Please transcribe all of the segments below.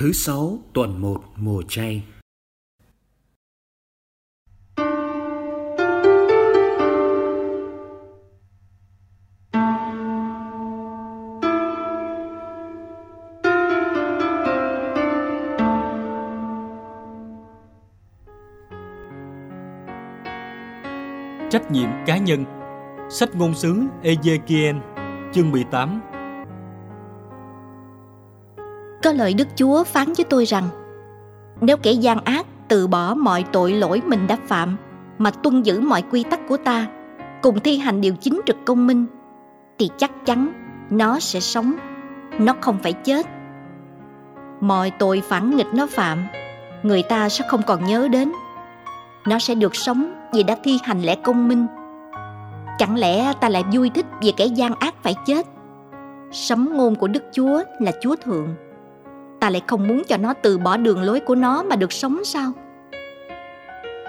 Thứ sáu, tuần 1 mùa chay. Trách nhiệm cá nhân. Sách ngôn sứ Ezekiel, chương 18 có lời Đức Chúa phán với tôi rằng, Nếu kẻ gian ác từ bỏ mọi tội lỗi mình đã phạm Mà tuân giữ mọi quy tắc của ta, Cùng thi hành điều chính trực công minh, Thì chắc chắn nó sẽ sống, Nó không phải chết. Mọi tội phản nghịch nó phạm, Người ta sẽ không còn nhớ đến. Nó sẽ được sống vì đã thi hành lẽ công minh. Chẳng lẽ ta lại vui thích vì kẻ gian ác phải chết? Sấm ngôn của Đức Chúa là Chúa Thượng. Ta lại không muốn cho nó từ bỏ đường lối của nó mà được sống sao?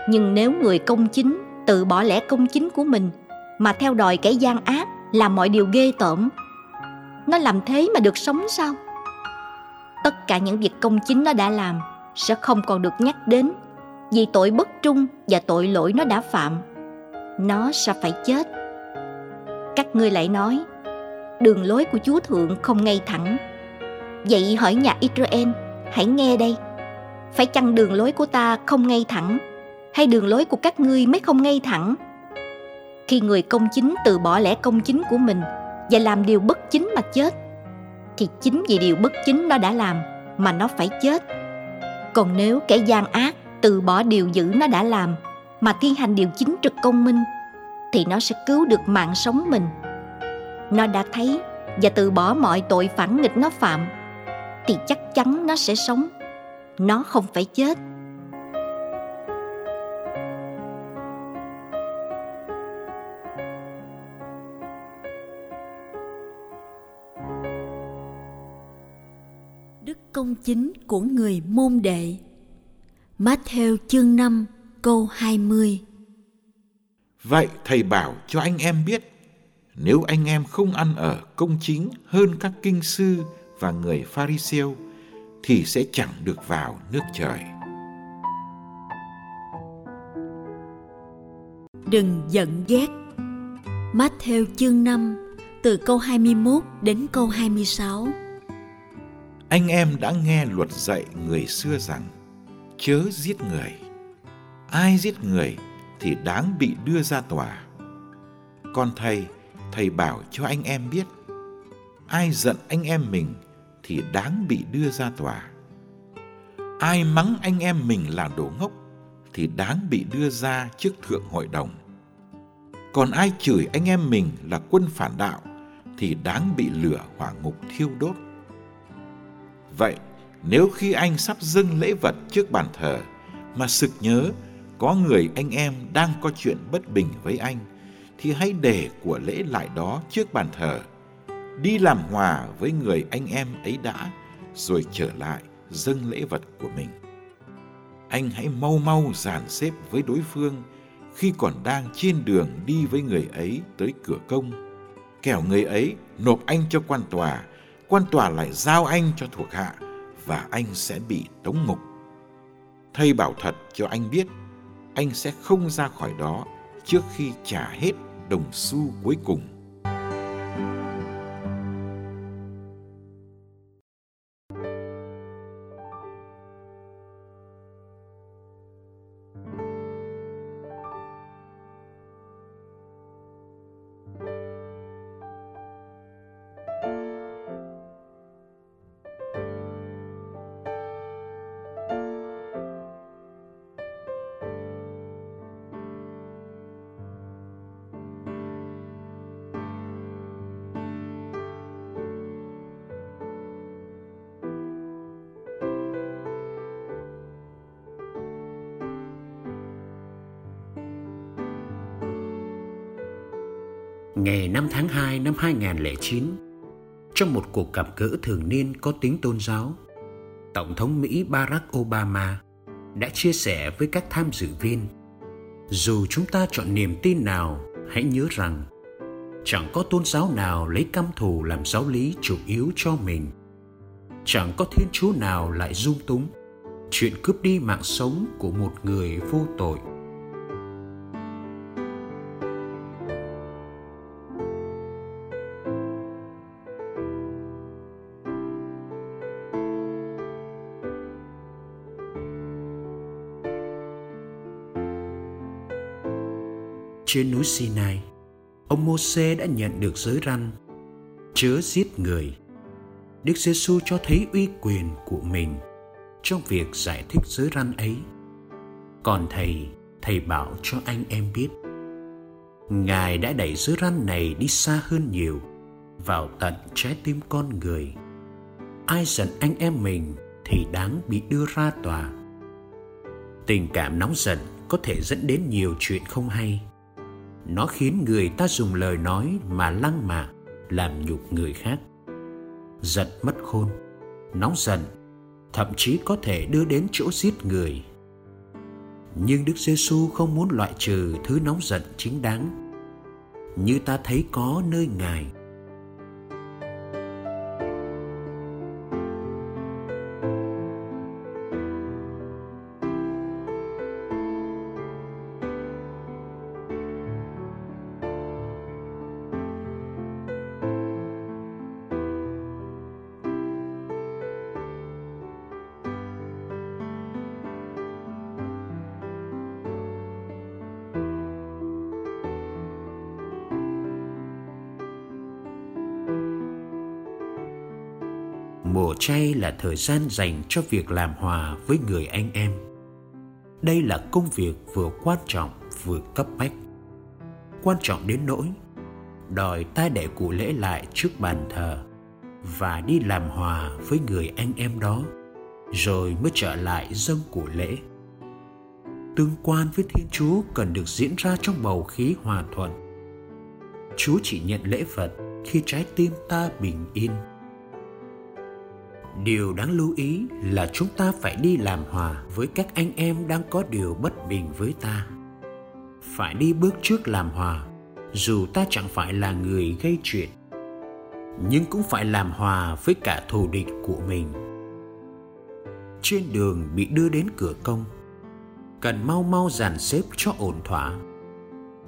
Nhưng nếu người công chính tự bỏ lẽ công chính của mình Mà theo đòi kẻ gian ác làm mọi điều ghê tởm, Nó làm thế mà được sống sao? Tất cả những việc công chính nó đã làm Sẽ không còn được nhắc đến Vì tội bất trung và tội lỗi nó đã phạm. Nó sẽ phải chết. Các ngươi lại nói, đường lối của chúa thượng không ngay thẳng vậy hỏi nhà israel, hãy nghe đây. Phải chăng đường lối của ta không ngay thẳng? Hay đường lối của các ngươi mới không ngay thẳng? Khi người công chính từ bỏ lẽ công chính của mình và làm điều bất chính mà chết, thì chính vì điều bất chính nó đã làm mà nó phải chết. Còn nếu kẻ gian ác từ bỏ điều dữ nó đã làm mà thi hành điều chính trực công minh, thì nó sẽ cứu được mạng sống mình. Nó đã thấy và từ bỏ mọi tội phản nghịch nó phạm thì chắc chắn nó sẽ sống. Nó không phải chết. Đức công chính của người môn đệ. Matthew chương 5 câu 20 Vậy thầy bảo cho anh em biết, nếu anh em không ăn ở công chính hơn các kinh sư và người Pharisêu thì sẽ chẳng được vào nước trời. Đừng giận ghét. Matthew chương 5 từ câu 21 đến câu 26. Anh em đã nghe luật dạy người xưa rằng chớ giết người. Ai giết người thì đáng bị đưa ra tòa. Con thầy, thầy bảo cho anh em biết, ai giận anh em mình thì đáng bị đưa ra tòa. Ai mắng anh em mình là đồ ngốc thì đáng bị đưa ra trước thượng hội đồng. Còn ai chửi anh em mình là quân phản đạo thì đáng bị lửa hỏa ngục thiêu đốt. Vậy, nếu khi anh sắp dâng lễ vật trước bàn thờ mà sực nhớ có người anh em đang có chuyện bất bình với anh thì hãy để của lễ lại đó trước bàn thờ đi làm hòa với người anh em ấy đã, rồi trở lại dâng lễ vật của mình. Anh hãy mau mau dàn xếp với đối phương khi còn đang trên đường đi với người ấy tới cửa công. Kẻo người ấy nộp anh cho quan tòa quan tòa lại giao anh cho thuộc hạ và anh sẽ bị tống ngục thầy bảo thật cho anh biết, anh sẽ không ra khỏi đó trước khi trả hết đồng xu cuối cùng. Ngày 5 tháng 2 năm 2009, trong một cuộc gặp gỡ thường niên có tính tôn giáo, Tổng thống Mỹ Barack Obama đã chia sẻ với các tham dự viên dù chúng ta chọn niềm tin nào hãy nhớ rằng chẳng có tôn giáo nào lấy căm thù làm giáo lý chủ yếu cho mình. Chẳng có thiên chúa nào lại dung túng chuyện cướp đi mạng sống của một người vô tội. Trên núi Sinai, ông Môse đã nhận được giới răn chớ giết người. Đức Giêsu cho thấy uy quyền của mình trong việc giải thích giới răn ấy. Còn thầy, thầy bảo cho anh em biết, Ngài đã đẩy giới răn này đi xa hơn nhiều, vào tận trái tim con người. Ai giận anh em mình thì đáng bị đưa ra tòa. Tình cảm nóng giận có thể dẫn đến nhiều chuyện không hay nó khiến người ta dùng lời nói mà lăng mạ, làm nhục người khác. Giận mất khôn, nóng giận, thậm chí có thể đưa đến chỗ giết người. Nhưng đức giêsu không muốn loại trừ thứ nóng giận chính đáng. Như ta thấy có nơi ngài mùa chay là thời gian dành cho việc làm hòa với người anh em. Đây là công việc vừa quan trọng vừa cấp bách. Quan trọng đến nỗi, đòi ta để cụ lễ lại trước bàn thờ và đi làm hòa với người anh em đó, rồi mới trở lại dâng cụ lễ. Tương quan với thiên chúa cần được diễn ra trong bầu khí hòa thuận. Chúa chỉ nhận lễ vật khi trái tim ta bình yên điều đáng lưu ý là chúng ta phải đi làm hòa với các anh em đang có điều bất bình với ta. Phải đi bước trước làm hòa, dù ta chẳng phải là người gây chuyện, nhưng cũng phải làm hòa với cả thù địch của mình. Trên đường bị đưa đến cửa công, cần mau mau dàn xếp cho ổn thỏa,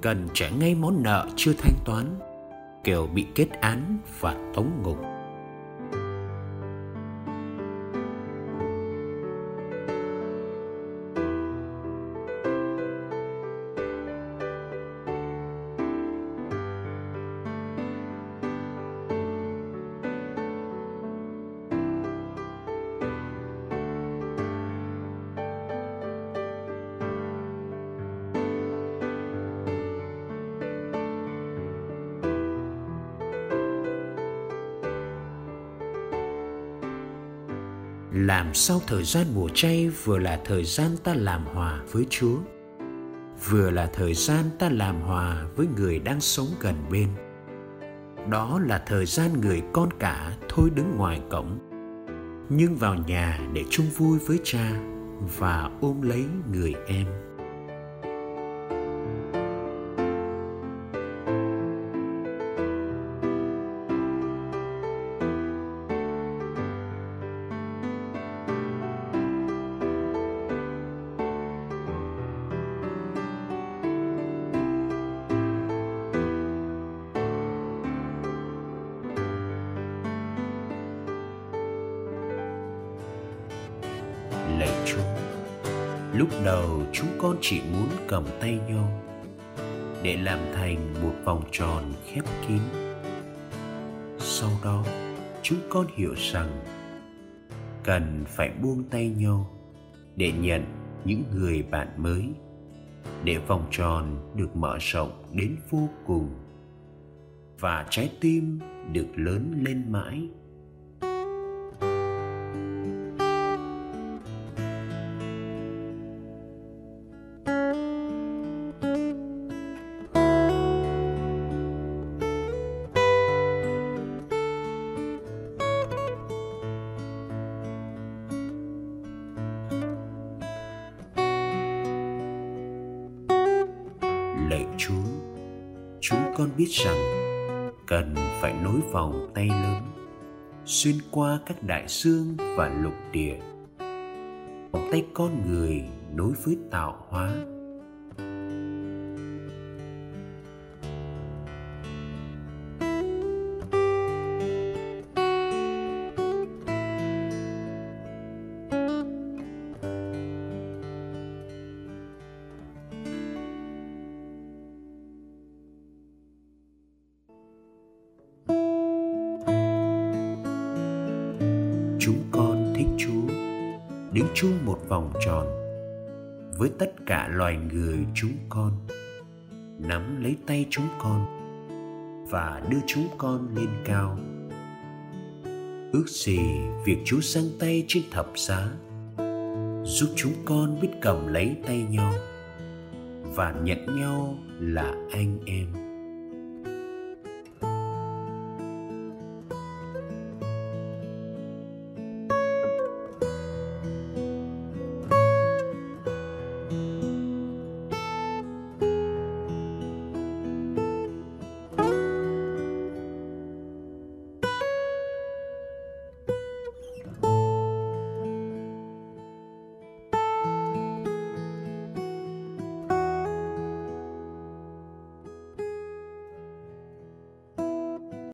cần trả ngay món nợ chưa thanh toán kẻo bị kết án và tống ngục. Làm sao thời gian mùa chay vừa là thời gian ta làm hòa với chúa, vừa là thời gian ta làm hòa với người đang sống gần bên. Đó là thời gian người con cả thôi đứng ngoài cổng, nhưng vào nhà để chung vui với cha và ôm lấy người em. Lạy Chúa. Lúc đầu chúng con chỉ muốn cầm tay nhau để làm thành một vòng tròn khép kín. Sau đó, chúng con hiểu rằng cần phải buông tay nhau để nhận những người bạn mới để vòng tròn được mở rộng đến vô cùng và trái tim được lớn lên mãi con biết rằng cần phải nối vòng tay lớn, xuyên qua các đại dương và lục địa. Vòng tay con người nối với tạo hóa. Tiếng chuông một vòng tròn với tất cả loài người chúng con. Nắm lấy tay chúng con và đưa chúng con lên cao. Ước gì việc Chúa sang tay trên thập giá giúp chúng con biết cầm lấy tay nhau và nhận nhau là anh em.